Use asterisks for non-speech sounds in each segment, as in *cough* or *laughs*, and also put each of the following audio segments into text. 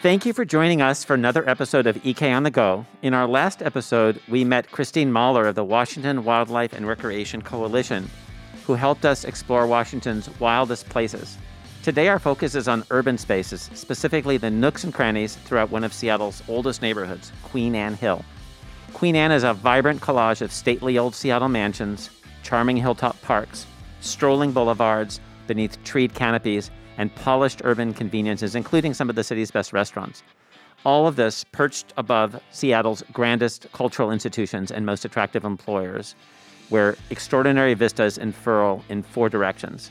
Thank you for joining us for another episode of EK on the Go. In our last episode, we met Christine Mahler of the Washington Wildlife and Recreation Coalition, who helped us explore Washington's wildest places. Today, our focus is on urban spaces, specifically the nooks and crannies throughout one of Seattle's oldest neighborhoods, Queen Anne Hill. Queen Anne is a vibrant collage of stately old Seattle mansions, charming hilltop parks, strolling boulevards beneath treed canopies, and polished urban conveniences, including some of the city's best restaurants. All of this perched above Seattle's grandest cultural institutions and most attractive employers, where extraordinary vistas unfurl in four directions.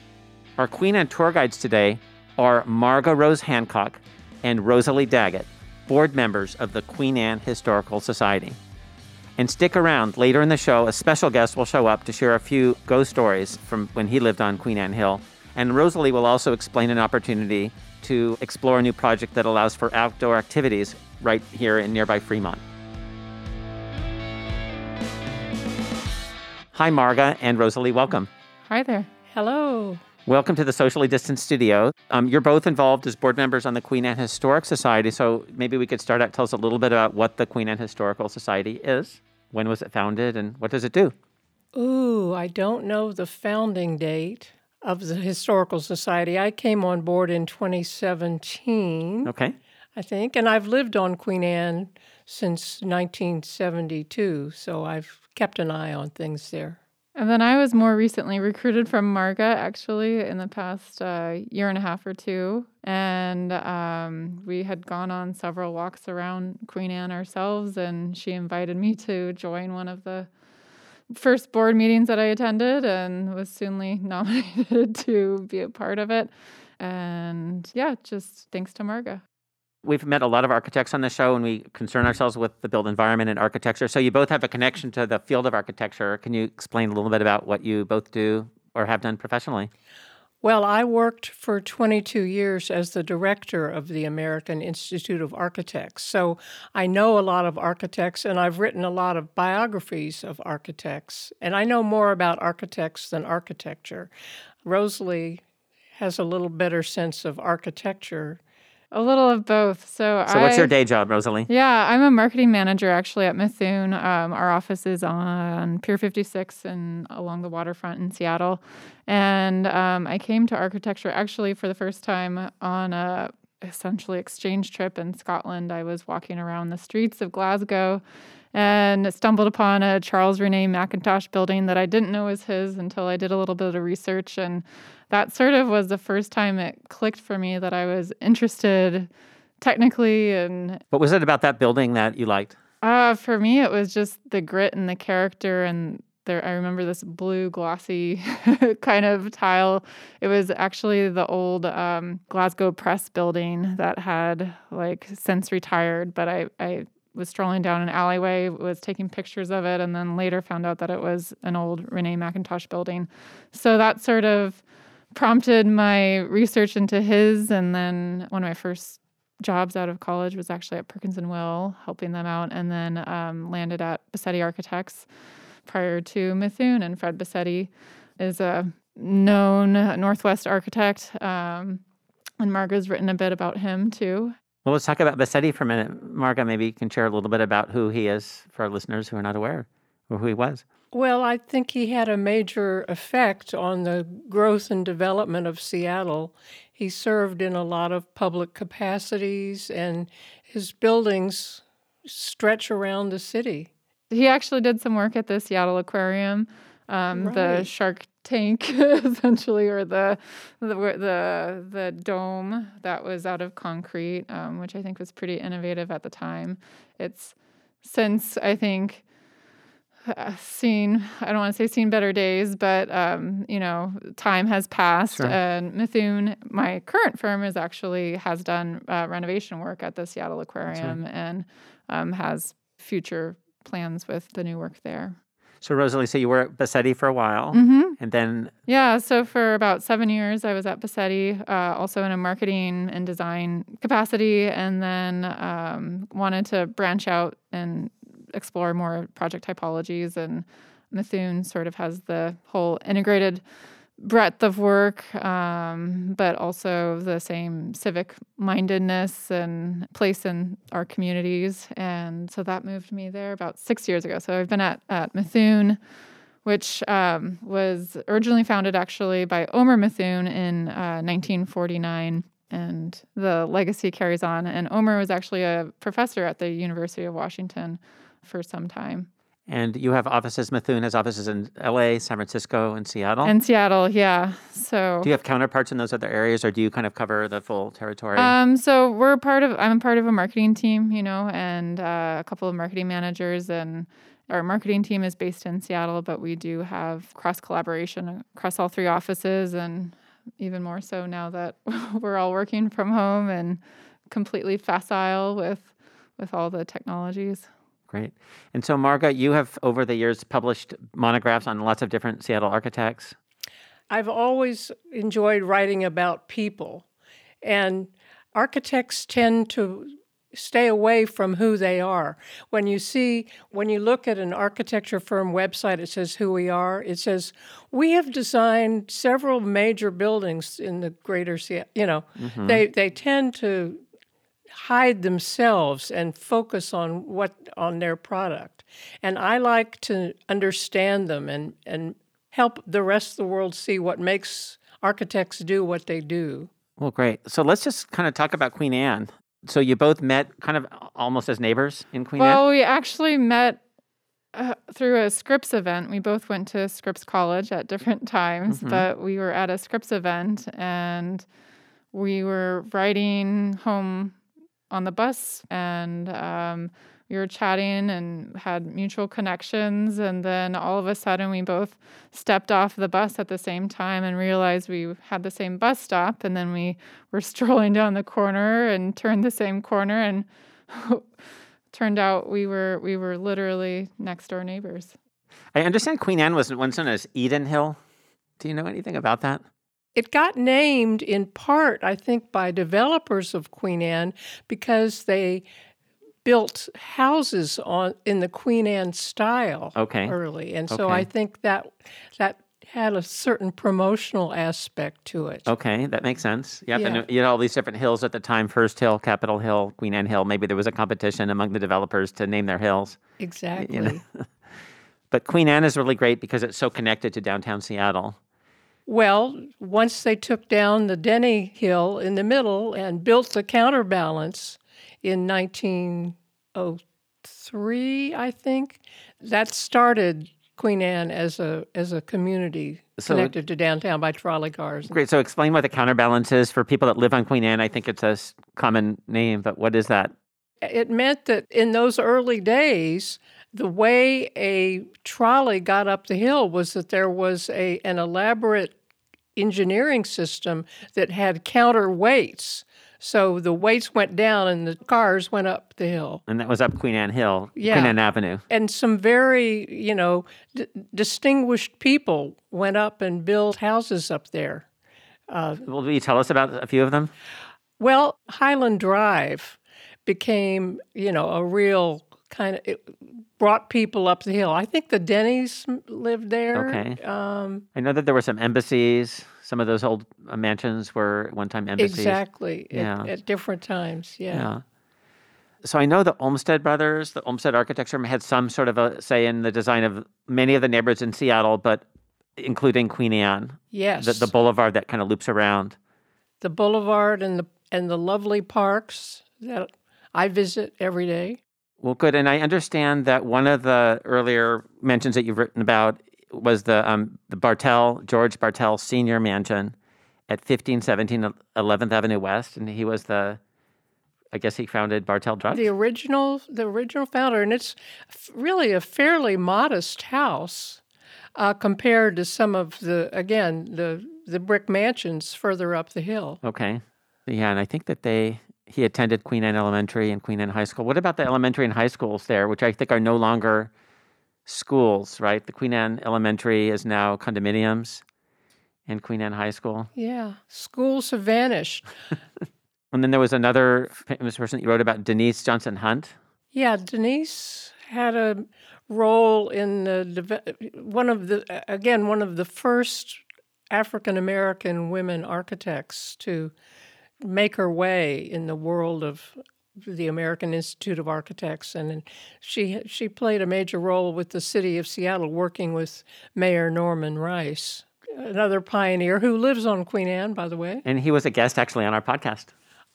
Our Queen Anne tour guides today are Marga Rose Hancock and Rosalie Daggett, board members of the Queen Anne Historical Society. And stick around. Later in the show, a special guest will show up to share a few ghost stories from when he lived on Queen Anne Hill. And Rosalie will also explain an opportunity to explore a new project that allows for outdoor activities right here in nearby Fremont. Hi, Marga and Rosalie. Welcome. Hi there. Hello. Welcome to the socially distanced studio. Um, you're both involved as board members on the Queen Anne Historic Society, so maybe we could start out. Tell us a little bit about what the Queen Anne Historical Society is. When was it founded, and what does it do? Ooh, I don't know the founding date of the Historical Society. I came on board in 2017. Okay. I think, and I've lived on Queen Anne since 1972, so I've kept an eye on things there. And then I was more recently recruited from Marga, actually, in the past uh, year and a half or two. And um, we had gone on several walks around Queen Anne ourselves, and she invited me to join one of the first board meetings that I attended and was soonly *laughs* nominated to be a part of it. And yeah, just thanks to Marga. We've met a lot of architects on the show, and we concern ourselves with the built environment and architecture. So you both have a connection to the field of architecture. Can you explain a little bit about what you both do or have done professionally? Well, I worked for 22 years as the director of the American Institute of Architects. So I know a lot of architects and I've written a lot of biographies of architects. And I know more about architects than architecture. Rosalie has a little better sense of architecture a little of both. So, so I, what's your day job, Rosalie? Yeah, I'm a marketing manager actually at Mithun. Um, our office is on Pier 56 and along the waterfront in Seattle. And um, I came to architecture actually for the first time on a essentially exchange trip in Scotland. I was walking around the streets of Glasgow and stumbled upon a Charles Rennie Mackintosh building that I didn't know was his until I did a little bit of research and that sort of was the first time it clicked for me that I was interested technically and what was it about that building that you liked uh, for me it was just the grit and the character and there i remember this blue glossy *laughs* kind of tile it was actually the old um, glasgow press building that had like since retired but i, I was strolling down an alleyway, was taking pictures of it, and then later found out that it was an old Rennie Mackintosh building. So that sort of prompted my research into his. And then one of my first jobs out of college was actually at Perkins and Will, helping them out, and then um, landed at Bassetti Architects prior to Mithun. And Fred Bassetti is a known Northwest architect. Um, and Marga's written a bit about him too. Well, let's talk about Bassetti for a minute. Marga, maybe you can share a little bit about who he is for our listeners who are not aware or who he was. Well, I think he had a major effect on the growth and development of Seattle. He served in a lot of public capacities, and his buildings stretch around the city. He actually did some work at the Seattle Aquarium, um, right. the shark tank, *laughs* essentially, or the, the the the dome that was out of concrete, um, which I think was pretty innovative at the time. It's since I think uh, seen i don't want to say seen better days but um, you know time has passed sure. and mithun my current firm is actually has done uh, renovation work at the seattle aquarium right. and um, has future plans with the new work there so rosalie so you were at bassetti for a while mm-hmm. and then yeah so for about seven years i was at bassetti uh, also in a marketing and design capacity and then um, wanted to branch out and explore more project typologies and Mithun sort of has the whole integrated breadth of work, um, but also the same civic mindedness and place in our communities. And so that moved me there about six years ago. So I've been at, at Mithun, which um, was originally founded actually by Omer Mithun in uh, 1949. And the legacy carries on. And Omer was actually a professor at the University of Washington for some time. And you have offices, Mithun has offices in LA, San Francisco, and Seattle. And Seattle, yeah. So do you have counterparts in those other areas or do you kind of cover the full territory? Um, so we're part of I'm part of a marketing team, you know, and uh, a couple of marketing managers and our marketing team is based in Seattle, but we do have cross collaboration across all three offices and even more so now that *laughs* we're all working from home and completely facile with with all the technologies. Great. And so, Marga, you have over the years published monographs on lots of different Seattle architects. I've always enjoyed writing about people, and architects tend to stay away from who they are. When you see, when you look at an architecture firm website, it says who we are. It says, we have designed several major buildings in the greater Seattle. You know, mm-hmm. they, they tend to hide themselves and focus on what on their product. And I like to understand them and, and help the rest of the world see what makes architects do what they do. Well, great. So let's just kind of talk about Queen Anne. So you both met kind of almost as neighbors in Queen well, Anne? Well, we actually met uh, through a Scripps event. We both went to Scripps College at different times, mm-hmm. but we were at a Scripps event and we were writing home on the bus and um, we were chatting and had mutual connections. And then all of a sudden we both stepped off the bus at the same time and realized we had the same bus stop. And then we were *laughs* strolling down the corner and turned the same corner. And *laughs* turned out we were we were literally next door neighbors. I understand queen anne was once known as eden hill. Do you know anything about that it got named in part, I think, by developers of Queen Anne because they built houses on in the Queen Anne style okay. early, and so okay. I think that that had a certain promotional aspect to it. Okay, that makes sense. Yep, yeah. and you had all these different hills at the time: First Hill, Capitol Hill, Queen Anne Hill. Maybe there was a competition among the developers to name their hills. Exactly. You know? *laughs* but Queen Anne is really great because it's so connected to downtown Seattle. Well, once they took down the Denny Hill in the middle and built the counterbalance in 1903, I think, that started Queen Anne as a as a community so, connected to downtown by trolley cars. Great. So explain what the counterbalance is for people that live on Queen Anne. I think it's a common name, but what is that? It meant that in those early days, the way a trolley got up the hill was that there was a an elaborate engineering system that had counterweights. So the weights went down and the cars went up the hill. And that was up Queen Anne Hill, yeah. Queen Anne Avenue. And some very, you know, d- distinguished people went up and built houses up there. Uh, Will you tell us about a few of them? Well, Highland Drive became, you know, a real kind of it brought people up the hill. I think the Denny's lived there. Okay. Um, I know that there were some embassies. Some of those old uh, mansions were one time embassies. Exactly. Yeah. At, at, different times. Yeah. yeah. So I know the Olmsted brothers, the Olmsted architecture, had some sort of a say in the design of many of the neighborhoods in Seattle, but including Queen Anne. Yes. The, the boulevard that kind of loops around. The boulevard and the and the lovely parks that I visit every day. Well, good. And I understand that one of the earlier mentions that you've written about was the um, the Bartell George Bartell Senior Mansion at 1517 11th Avenue West, and he was the I guess he founded Bartell Drugs. The original, the original founder, and it's really a fairly modest house uh, compared to some of the again the the brick mansions further up the hill. Okay, yeah, and I think that they he attended Queen Anne Elementary and Queen Anne High School. What about the elementary and high schools there, which I think are no longer schools, right? The Queen Anne Elementary is now condominiums and Queen Anne High School. Yeah, schools have vanished. *laughs* and then there was another famous person that you wrote about, Denise Johnson Hunt. Yeah, Denise had a role in the one of the again one of the first African American women architects to make her way in the world of the American Institute of Architects, and she she played a major role with the city of Seattle, working with Mayor Norman Rice, another pioneer who lives on Queen Anne, by the way. And he was a guest actually on our podcast.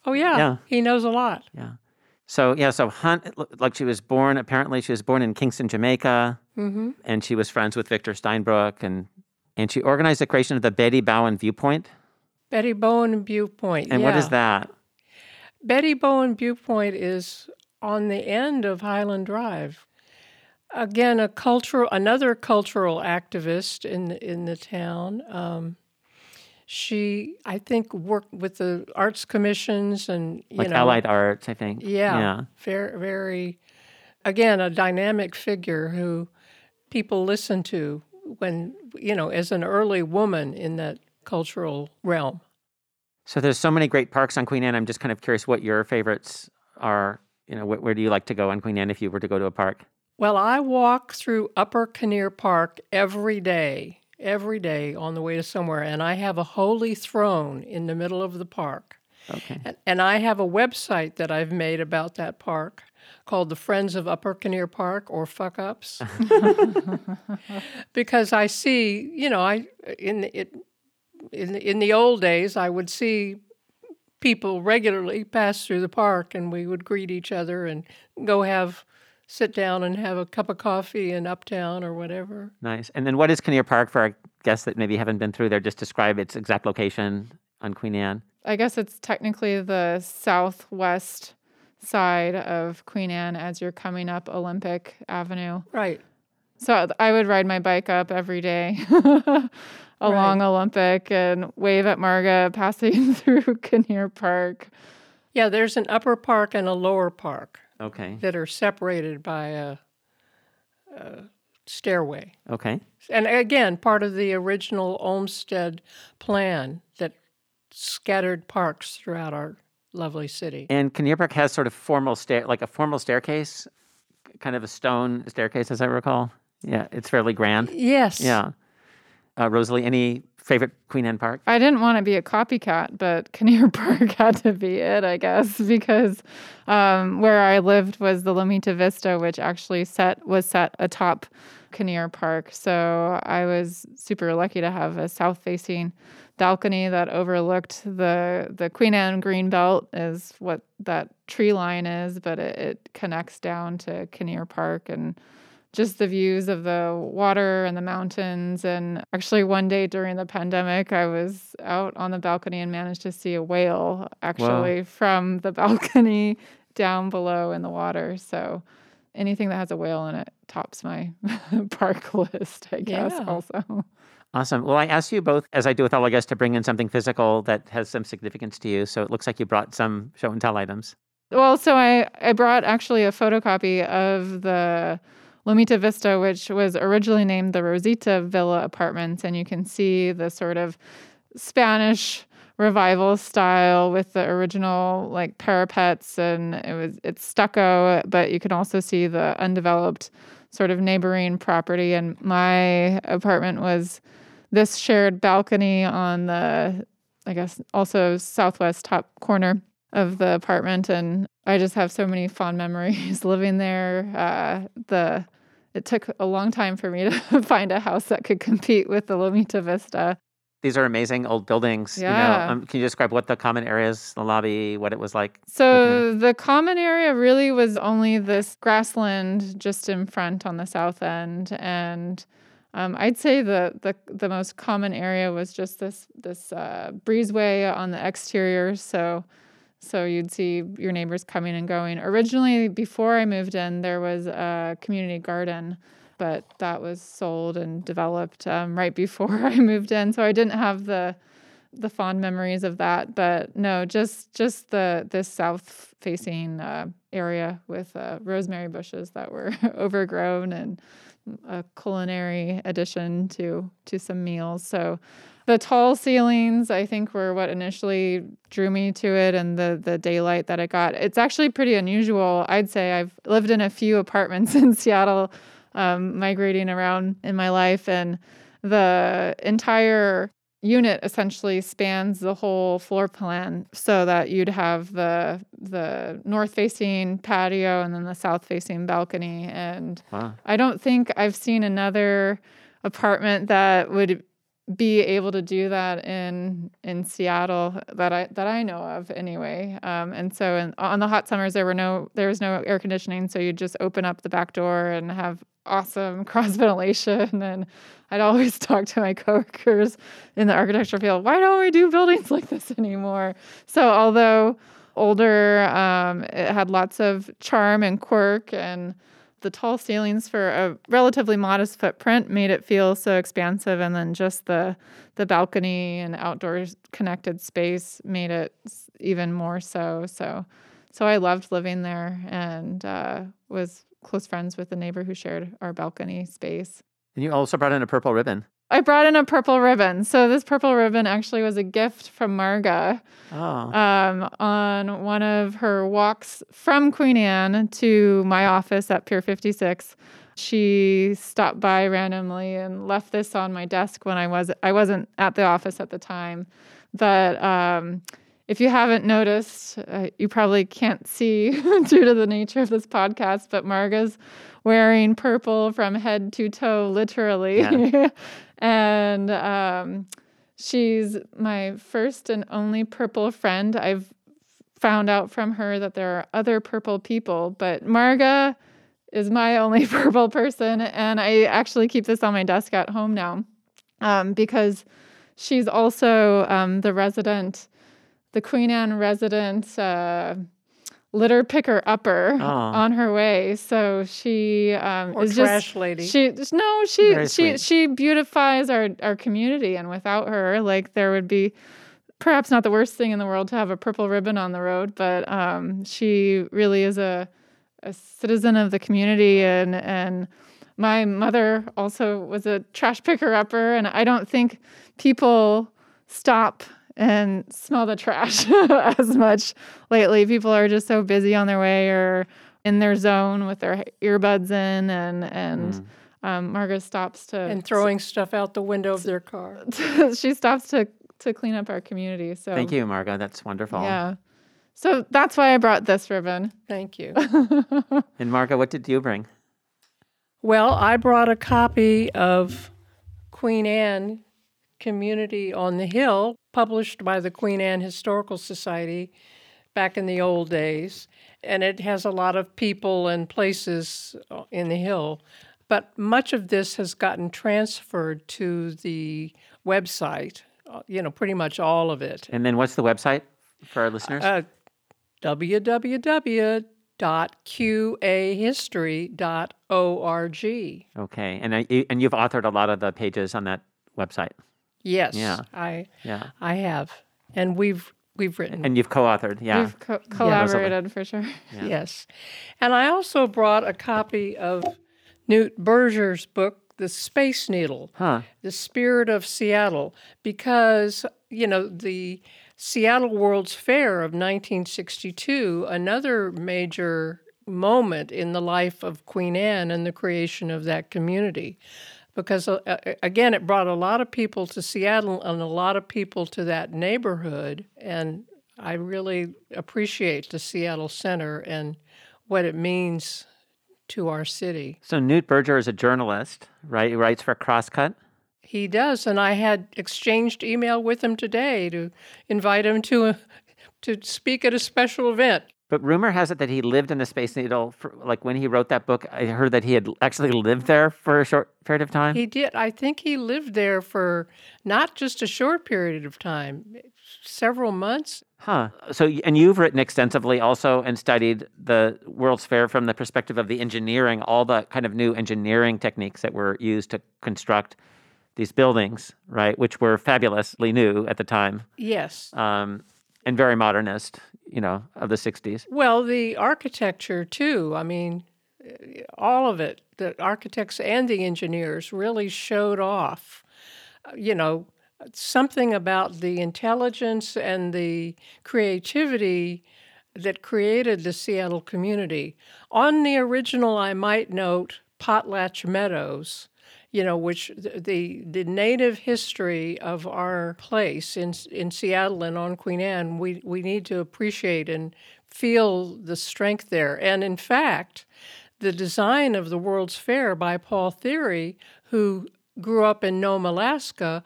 Oh yeah, Yeah. he knows a lot. Yeah. So yeah, so Hunt, like she was born. Apparently, she was born in Kingston, Jamaica, hmm and she was friends with Victor Steinbrueck, and and she organized the creation of the Betty Bowen Viewpoint. Betty Bowen Viewpoint. And what is that? Betty Bowen Viewpoint is on the end of Highland Drive. Again, a cultural, another cultural activist in in the town. Um, she, I think, worked with the arts commissions and you Like know, Allied Arts, I think. Yeah, Yeah. very, very, again, a dynamic figure who people listen to when you know, as an early woman in that cultural realm. So there's so many great parks on Queen Anne. I'm just kind of curious what your favorites are. You know, wh- where do you like to go on Queen Anne if you were to go to a park? Well, I walk through Upper Kinnear Park every day, every day on the way to somewhere, and I have a holy throne in the middle of the park. Okay. And, and I have a website that I've made about that park called the Friends of Upper Kinnear Park or Fuck Ups. *laughs* *laughs* because I see, you know, I in it in in the old days I would see people regularly pass through the park and we would greet each other and go have sit down and have a cup of coffee in Uptown or whatever. Nice. And then what is Kinnear Park for our guests that maybe haven't been through there? Just describe its exact location on Queen Anne. I guess it's technically the southwest side of Queen Anne as you're coming up Olympic Avenue. Right. So I would ride my bike up every day *laughs* along Olympic and wave at Marga *laughs* passing *laughs* through Kinnear Park. Yeah, there's an upper park and a lower park Okay. that are separated by a, a stairway. Okay. And again, part of the original Olmsted plan that scattered parks throughout our lovely city. And Kinnear Park has sort of formal stair, like a formal staircase, kind of a stone staircase, as I recall. Yeah, it's fairly grand. Yes. Yeah. Uh, Rosalie, any favorite Queen Anne Park? I didn't want to be a copycat, but *laughs* Kinnear Park had to be it, I guess, *laughs* because um, where I lived was the Lomita Vista, which actually set was set atop Kinnear Park. So I was super lucky to have a south-facing balcony that overlooked the the Queen Anne Green Belt, is what that tree line is, but it, it connects down to Kinnear Park and just the views of the water and the mountains. And actually, one day during the pandemic, I was out on the balcony and managed to see a whale actually from the *laughs* balcony down below in the water. So anything that has a whale in it tops my *laughs* park list, I guess, Yeah. also. Awesome. Well, I asked you both, as I do with all our guests, to bring in something physical that has some significance to you. So it looks like you brought some show and tell items. Well, so I, I brought actually a photocopy of the Lomita Vista, which was originally named the Rosita Villa Apartments. And you can see the sort of Spanish revival style with the original like parapets and it was it's stucco but you can also see the undeveloped sort of neighboring property and my apartment was this shared balcony on the i guess also southwest top corner of the apartment and i just have so many fond memories *laughs* living there uh, the it took a long time for me to *laughs* find a house that could compete with the lomita vista These are amazing old buildings. You Yeah. know, um, can you describe what the common areas, the lobby, what it was like? So the common area really was only this grassland just in front on the south end, and um, I'd say the, the the most common area was just this this uh, breezeway on the exterior. So so you'd see your neighbors coming and going. Originally, before I moved in, there was a community garden, but that was sold and developed um, right before *laughs* I moved in. So I didn't have the the fond memories of that. But no, just just the this south facing uh, area with uh, rosemary bushes that were *laughs* overgrown and a culinary addition to to some meals. So the tall ceilings, I think, were what initially drew me to it, and the the daylight that it got. It's actually pretty unusual. I'd say I've lived in a few apartments *laughs* in Seattle, um, migrating around in my life, and the entire unit essentially spans the whole floor plan so that you'd have the the north facing patio and then the south facing balcony and Wow. I don't think I've seen another apartment that would be able to do that in in Seattle that I that I know of anyway. Um, and so in, on the hot summers there were no there was no air conditioning, so you'd just open up the back door and have awesome *laughs* cross ventilation. And I'd always *laughs* talk to my coworkers in the architecture field, why don't we do buildings like this anymore? So although older, um, it had lots of charm and quirk and the tall ceilings for a relatively modest footprint made it feel so expansive and then just the the balcony and outdoors connected space made it even more so so so i loved living there and uh, was close friends with the neighbor who shared our balcony space And you also brought in a purple ribbon. I brought in a purple ribbon so this purple ribbon actually was a gift from marga Oh. um, on one of her walks from Queen Anne to my office at Pier 56. She stopped by randomly and left this on my desk when I was I wasn't at the office at the time. But um, if you haven't noticed, uh, you probably can't see *laughs* due to the nature of this podcast. But Marga's wearing purple from head to toe, literally, Yeah. *laughs* and. Um, She's my first and only purple friend. I've found out from her that there are other purple people, but Marga is my *laughs* only purple person. And I actually keep this on my desk at home now um, because she's also um, the resident, the Queen Anne resident. Uh, litter picker upper Oh. on her way so she um, Or is trash just lady. she no she Very she sweet. she beautifies our our community and without her like there would be perhaps not the worst thing in the world to have a purple ribbon on the road but um, she really is a a citizen of the community and and my mother also was a trash picker upper and I don't think people stop and smell the trash *laughs* as much lately. People are just so busy on their way or in their zone with their earbuds in and and Mm. um, Margaret stops to and throwing stuff out the window of their car. *laughs* she stops to to clean up our community. So Thank you, Marga. That's wonderful. Yeah. So that's why I brought this ribbon. Thank you. *laughs* And Marga, what did you bring? Well, I brought a copy of Queen Anne Community on the Hill, published by the Queen Anne Historical Society back in the old days. And it has a lot of people and places uh, in the hill. But much of this has gotten transferred to the website, uh, you know, pretty much all of it. And then what's the website for our listeners? Uh, www.qahistory.org. okay. And I, you- and you've authored a lot of the pages on that website. Yes, Yeah. I Yeah. I have, and we've we've written And you've co-authored. Yeah. We've co- collaborated for sure. *laughs* yes, and I also brought a copy of Knute Berger's book, The Space Needle, Huh. The Spirit of Seattle, because you know the Seattle World's Fair of 1962, another major moment in the life of Queen Anne and the creation of that community. Because uh, uh, again, it brought a lot of people to Seattle and a lot of people to that neighborhood. And I really appreciate the Seattle Center and what it means to our city. So Knute Berger is a journalist, right? He writes for Crosscut. He does, and I had exchanged email with him today to invite him to a, to speak at a special event. But rumor has it that he lived in the Space Needle for like when he wrote that book. I heard that he had actually lived there for a short period of time. He did. I think he lived there for not just a short period of time, several months. Huh. So, and you've written extensively also and studied the World's Fair from the perspective of the engineering, all the kind of new engineering techniques that were used to construct these buildings, right? Which were fabulously new at the time Yes. um, and very modernist, you know, of the 60s. Well, the architecture too. I mean, all of it. The architects and the engineers really showed off. You know, something about the intelligence and the creativity that created the Seattle community. On the original, I might note Potlatch Meadows. You know, which the the native history of our place in in Seattle and on Queen Anne, we we need to appreciate and feel the strength there. And in fact, the design of the World's Fair by Paul Thiry, who grew up in Nome, Alaska,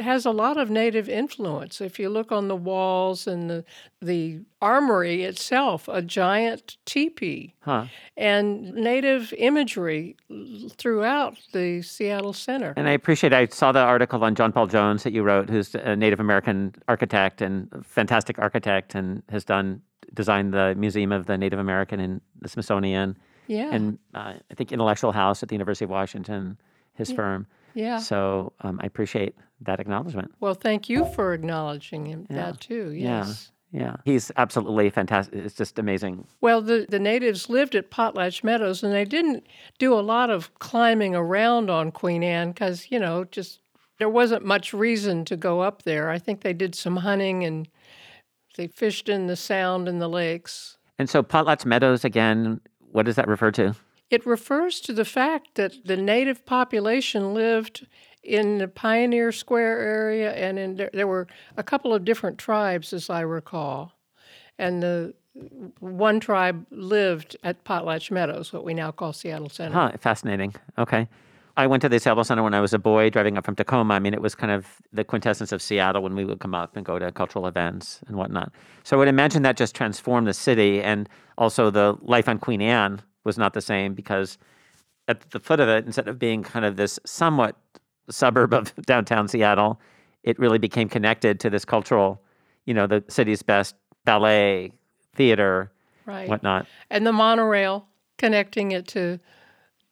has a lot of native influence. If you look on the walls and the, the armory itself, a giant teepee, Huh. and native imagery throughout the Seattle Center. And I appreciate. I saw the article on John Paul Jones that you wrote, who's a Native American architect and fantastic architect, and has done designed the Museum of the Native American in the Smithsonian, yeah, and uh, I think Intellectual House at the University of Washington, his firm. Yeah. So um, I appreciate that acknowledgement. Well, thank you for acknowledging him, Yeah. that too. Yeah. Yes. Yeah, he's absolutely fantastic. It's just amazing. Well, the, the natives lived at Potlatch Meadows, and they didn't do a lot of climbing around on Queen Anne because, you know, just there wasn't much reason to go up there. I think they did some hunting and they fished in the sound and the lakes. And so Potlatch Meadows again. What does that refer to? It refers to the fact that the native population lived in the Pioneer Square area, and in there, there were a couple of different tribes, as I recall. And the one tribe lived at Potlatch Meadows, what we now call Seattle Center. Huh, fascinating. Okay. I went to the Seattle Center when I was a boy driving up from Tacoma. I mean, it was kind of the quintessence of Seattle when we would come up and go to cultural events and whatnot. So I would imagine that just transformed the city. And also, the life on Queen Anne was not the same because at the foot of it, instead of being kind of this somewhat suburb of *laughs* downtown Seattle, it really became connected to this cultural, you know, the city's best ballet, theater, Right. whatnot. And the monorail connecting it to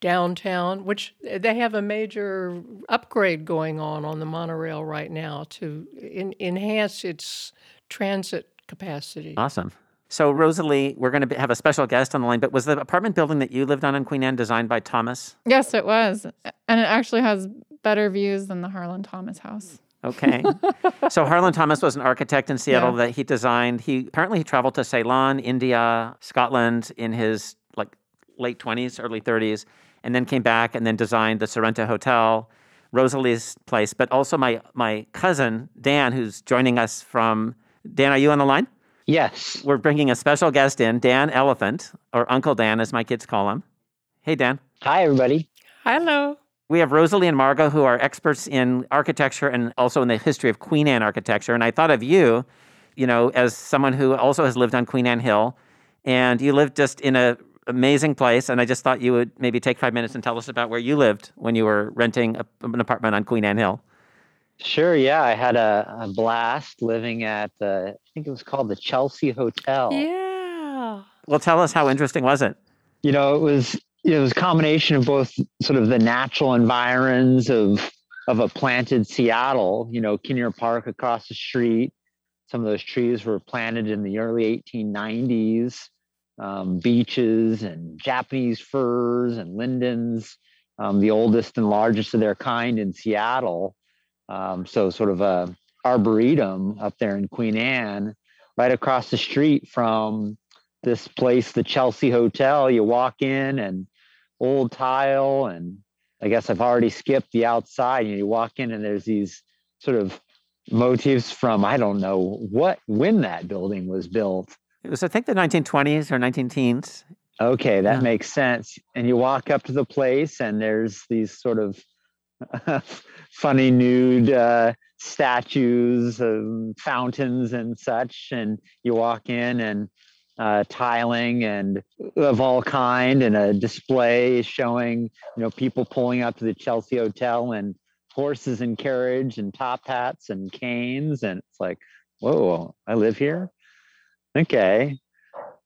downtown, which eh, they have a major upgrade going on on the monorail right now to en- enhance its transit capacity. Awesome. So, Rosalie, we're going to have a special guest on the line, but was the apartment building that you lived on in Queen Anne designed by Thomas? Yes, it was. And it actually has better views than the Harlan Thomas house. Okay. *laughs* so, Harlan Thomas was an architect in Seattle Yeah. that he designed. He apparently he traveled to Ceylon, India, Scotland in his like late 20s, early 30s, and then came back and then designed the Sorrento Hotel, Rosalie's place, but also my my cousin Dan who's joining us from Dan, are you on the line? Yes. We're bringing a special guest in, Dan Elephant, or Uncle Dan, as my kids call him. Hey, Dan. Hi, everybody. Hello. We have Rosalie and Marga, who are experts in architecture and also in the history of Queen Anne architecture. And I thought of you, you know, as someone who also has lived on Queen Anne Hill, and you lived just in a amazing place. And I just thought you would maybe take five minutes and tell us about where you lived when you were renting a, an apartment on Queen Anne Hill. Sure. Yeah, I had a, a blast living at the, I think it was called the Chelsea Hotel. Yeah. Well, tell us how interesting was it? You know, it was it was a combination of both sort of the natural environs of of a planted Seattle. You know, Kinnear Park across the street. Some of those trees were planted in the early 1890s. Um, beeches and Japanese firs and lindens, um, the oldest and largest of their kind in Seattle. Um, so sort of a arboretum up there in Queen Anne, right across the street from this place, the Chelsea Hotel. You walk in and old tile, and I guess I've already skipped the outside. You, know, you walk in and there's these sort of motifs from I don't know what when that building was built. It was, I think, the 1920s or 19 teens. Okay, that Yeah. makes sense. And you walk up to the place, and there's these sort of *laughs* funny nude uh, statues, um, fountains, and such. And you walk in, and uh, tiling and of all kind, and a display showing you know people pulling up to the Chelsea Hotel and horses and carriage and top hats and canes, and it's like, whoa, I live here. Okay,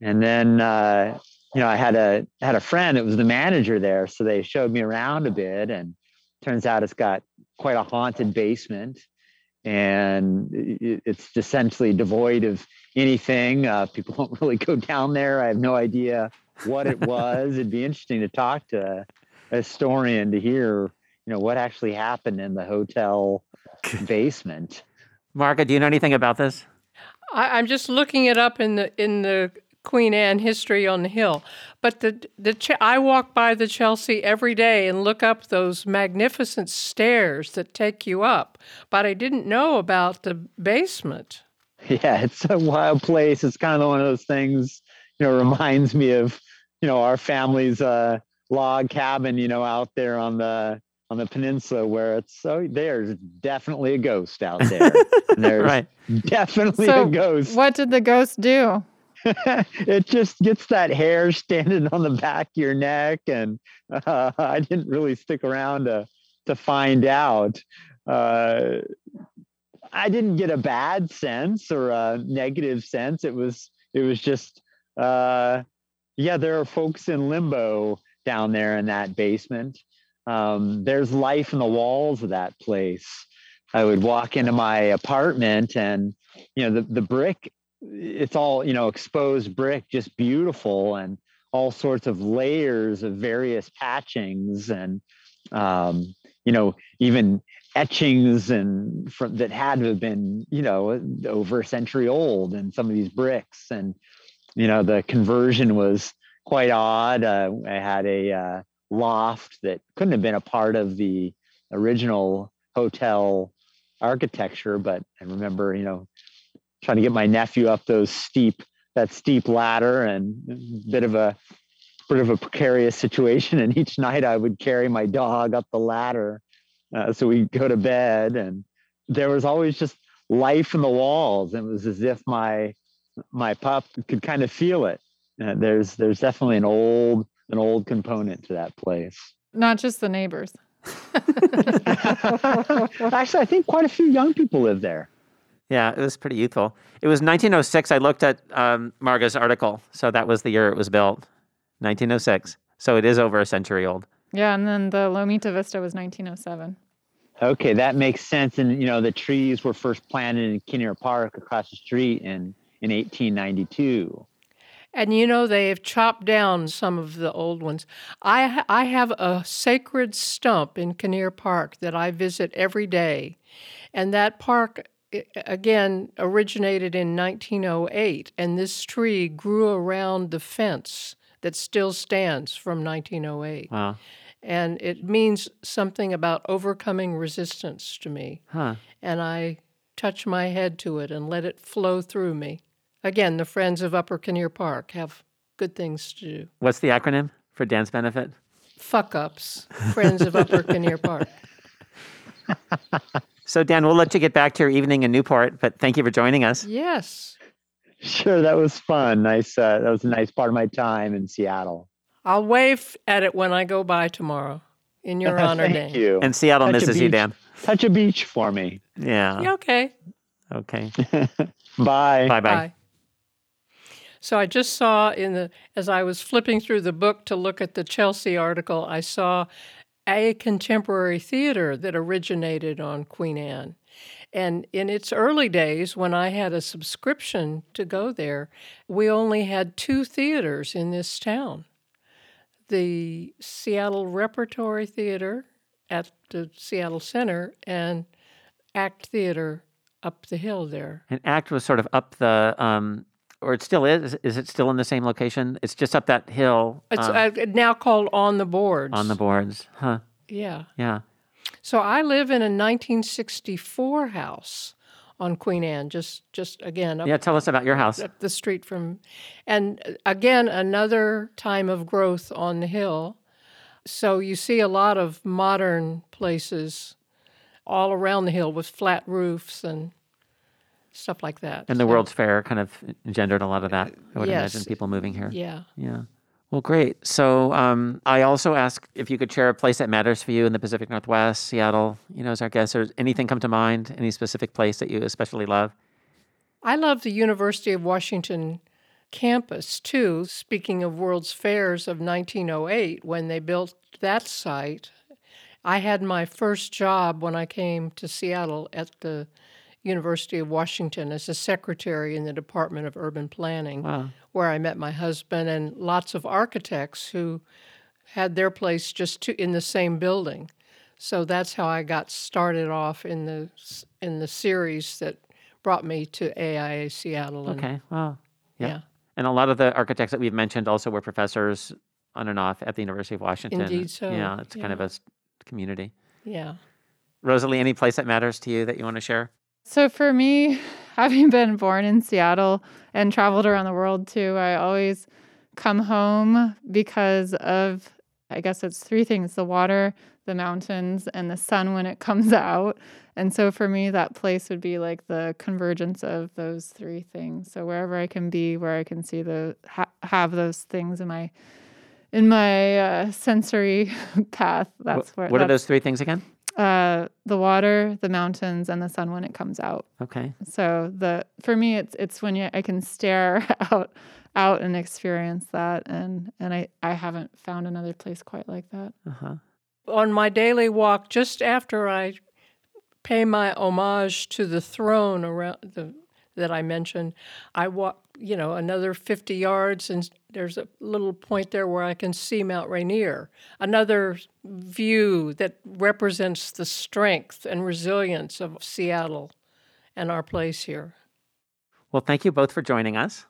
and then. Uh, you know, I had a had a friend that was the manager there, so they showed me around a bit, and turns out it's got quite a haunted basement, and it- it's essentially devoid of anything. Uh, people *laughs* don't really go down there. I have no idea what it was. It'd be *laughs* interesting to talk to a historian to hear, you know, what actually happened in the hotel *laughs* basement. Margaret, do you know anything about this? I, I'm just looking it up in the in the Queen Anne history on the hill. But the the I walk by the Chelsea every day and look up those magnificent stairs that take you up. But I didn't know about the basement. Yeah, it's a wild place. It's kind of one of those things, you know, reminds me of, you know, our family's uh, log cabin, you know, out there on the on the peninsula where it's so there's definitely a ghost out *laughs* there. there's Right. definitely So a ghost. What did the ghost do? *laughs* it just gets that hair standing on the back of your neck, and uh, *laughs* I didn't really stick around to to find out. Uh, I didn't get a bad sense or a negative sense. It was it was just uh, yeah, there are folks in limbo down there in that basement. Um, there's life in the walls of that place. I would walk into my apartment and you know the the brick it's all you know exposed brick just beautiful and all sorts of layers of various patchings and um, you know even etchings and from that had to have been you know over a century old and some of these bricks and you know the conversion was quite odd uh, i had a uh, loft that couldn't have been a part of the original hotel architecture but i remember you know trying to get my nephew up those steep that steep ladder and a bit of a bit of a precarious *laughs* situation. And each night i would carry my dog up the ladder uh, so we'd go to bed. And there was always just life in the walls. It was as if my my pup could kind of feel it. Uh, there's there's definitely an old an old component to that place Not just the neighbors. *laughs* *laughs* actually i think quite a few young people live there Yeah, it was pretty youthful. It was 1906. I looked at um, Marga's article. So that was the year it was built 1906. So it is over a century old. Yeah, and then the Lomita Vista was 1907. Okay, that makes sense. And you know, the trees were first planted in Kinnear Park across the street in in 1892. And you know they have chopped down some of the old ones. I I have a sacred stump in Kinnear Park that I visit every day, and that park again originated in 1908, and this tree grew around the fence that still stands from 1908, Wow. and it means something about overcoming resistance to me. Huh. And I touch my head to it and let it flow through me. Again, the Friends of Upper Kinnear Park have good things to do. What's the acronym for Dan's benefit? Fuck ups, Friends of Upper Kinnear Park. *laughs* So, Dan, we'll let you get back to your evening in Newport, but thank you for joining us. Yes. Sure, that was fun. Nice. Uh, that was a nice part of my time in Seattle. I'll wave at it when I go by tomorrow in your *laughs* honor, Thank Dan. you. And Seattle Touch a misses you. Dan. Touch a beach for me. Yeah. Yeah, okay. Okay. *laughs* Bye. Bye bye. So I just saw in the as I was flipping through the book to look at the Chelsea article, I saw a contemporary theater that originated on Queen Anne. And in its early days, when I had a subscription to go there, we only had two theaters in this town the Seattle Repertory Theater at the Seattle Center and Act Theater up the hill there. And ACT was sort of up the, um, or it still is. Is it still in the same location? It's just up that hill It's um, uh, now called On the Boards. on the boards. Huh. Yeah. Yeah. So I live in a 1964 house on Queen Anne, just just again up, Yeah. Tell us about your house. up the street from, and again another time of growth on the hill. So you see a lot of modern places all around the hill with flat roofs and stuff like that. And the So, World's Fair kind of engendered a lot of that. I would Yes. imagine people moving here. Yeah. Yeah. Well, great. So um, I also asked if you could share a place that matters for you in the Pacific Northwest, Seattle, you know, as our guest. Or anything come to mind? Any specific place that you especially love? I love the University of Washington campus too. Speaking of World's Fairs of 1908, when they built that site, I had my first job when I came to Seattle at the University of Washington as a secretary in the Department of Urban Planning, Wow. where I met my husband and lots of architects who had their place just to, in the same building. So that's how I got started off in the in the series that brought me to AIA Seattle. And, Okay. Wow. Yeah. yeah. And a lot of the architects that we've mentioned also were professors on and off at the University of Washington. Indeed so, Yeah, it's kind of a community. Yeah. Rosalie, any place that matters to you that you want to share? So for me, *laughs* having been born in Seattle and traveled around the world too, I always come home because of I guess it's three things the water, the mountains, and the sun when it *laughs* comes out. And so for me, that place would be like the convergence of those three things. So wherever I can be, where I can see the ha- have those things in my in my uh, sensory *laughs* path. That's where. what are those three things again? Uh, the water, the mountains, and the sun when it comes out. Okay. So the for me, it's it's when you, I can stare *laughs* out out and experience that, and and I I haven't found another place quite like that. Uh-huh. On my daily walk, just after I pay my homage to the throne around the that I mentioned, I walk, you know, another 50 yards, and there's a little point there where I can see Mount Rainier. Another view that represents the strength and resilience of Seattle and our place here. Well, thank you both for joining us.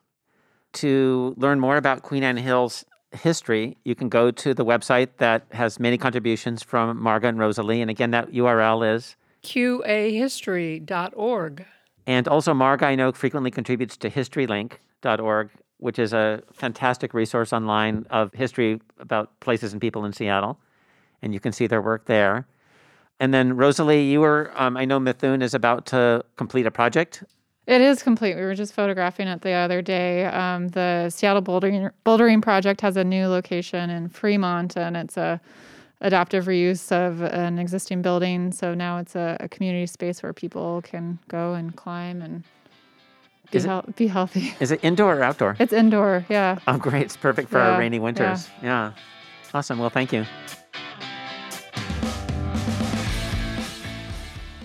To learn more about Queen Anne Hill's history, you can go to the website that has many contributions from Marga and Rosalie. And again, that URL is. qahistory.org. And also, Marg, I know, frequently contributes to historylink.org, which is a fantastic resource online of history about places and people in Seattle. And you can see their work there. And then, Rosalie, you were, um, I know Mithun is about to complete a project. It is complete. We were just photographing it the other day. Um, the Seattle Bouldering Bouldering Project has a new location in Fremont, and it's a adaptive reuse of an existing building. So now it's a, a community space where people can go and climb and be, it- hel- be healthy. *laughs* Is it indoor or outdoor? It's indoor, yeah. Oh, great. It's perfect for Yeah, our rainy winters. Yeah. Awesome. Well, thank you.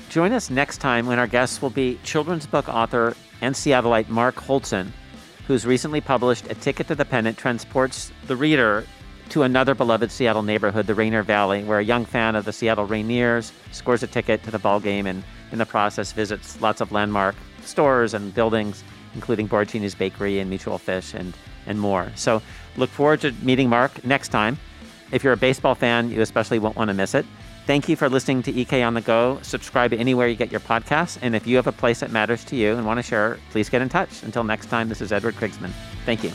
Join us next time when our guests will be children's book author and Seattleite Mark Holtzen, who's recently published A Ticket to the Pennant transports the reader to another beloved Seattle neighborhood, the Rainier Valley, where a young fan of the Seattle Rainiers scores a ticket to the ball game and in the process visits lots of landmark stores and buildings, including Borracchini's Bakery and Mutual Fish and, and more. So look forward to meeting Mark next time. If you're a baseball fan, you especially won't want to miss it. Thank you for listening to EK on the Go. Subscribe anywhere you get your podcasts. And if you have a place that matters to you and want to share, please get in touch. Until next time, this is Edward Krigsman. Thank you.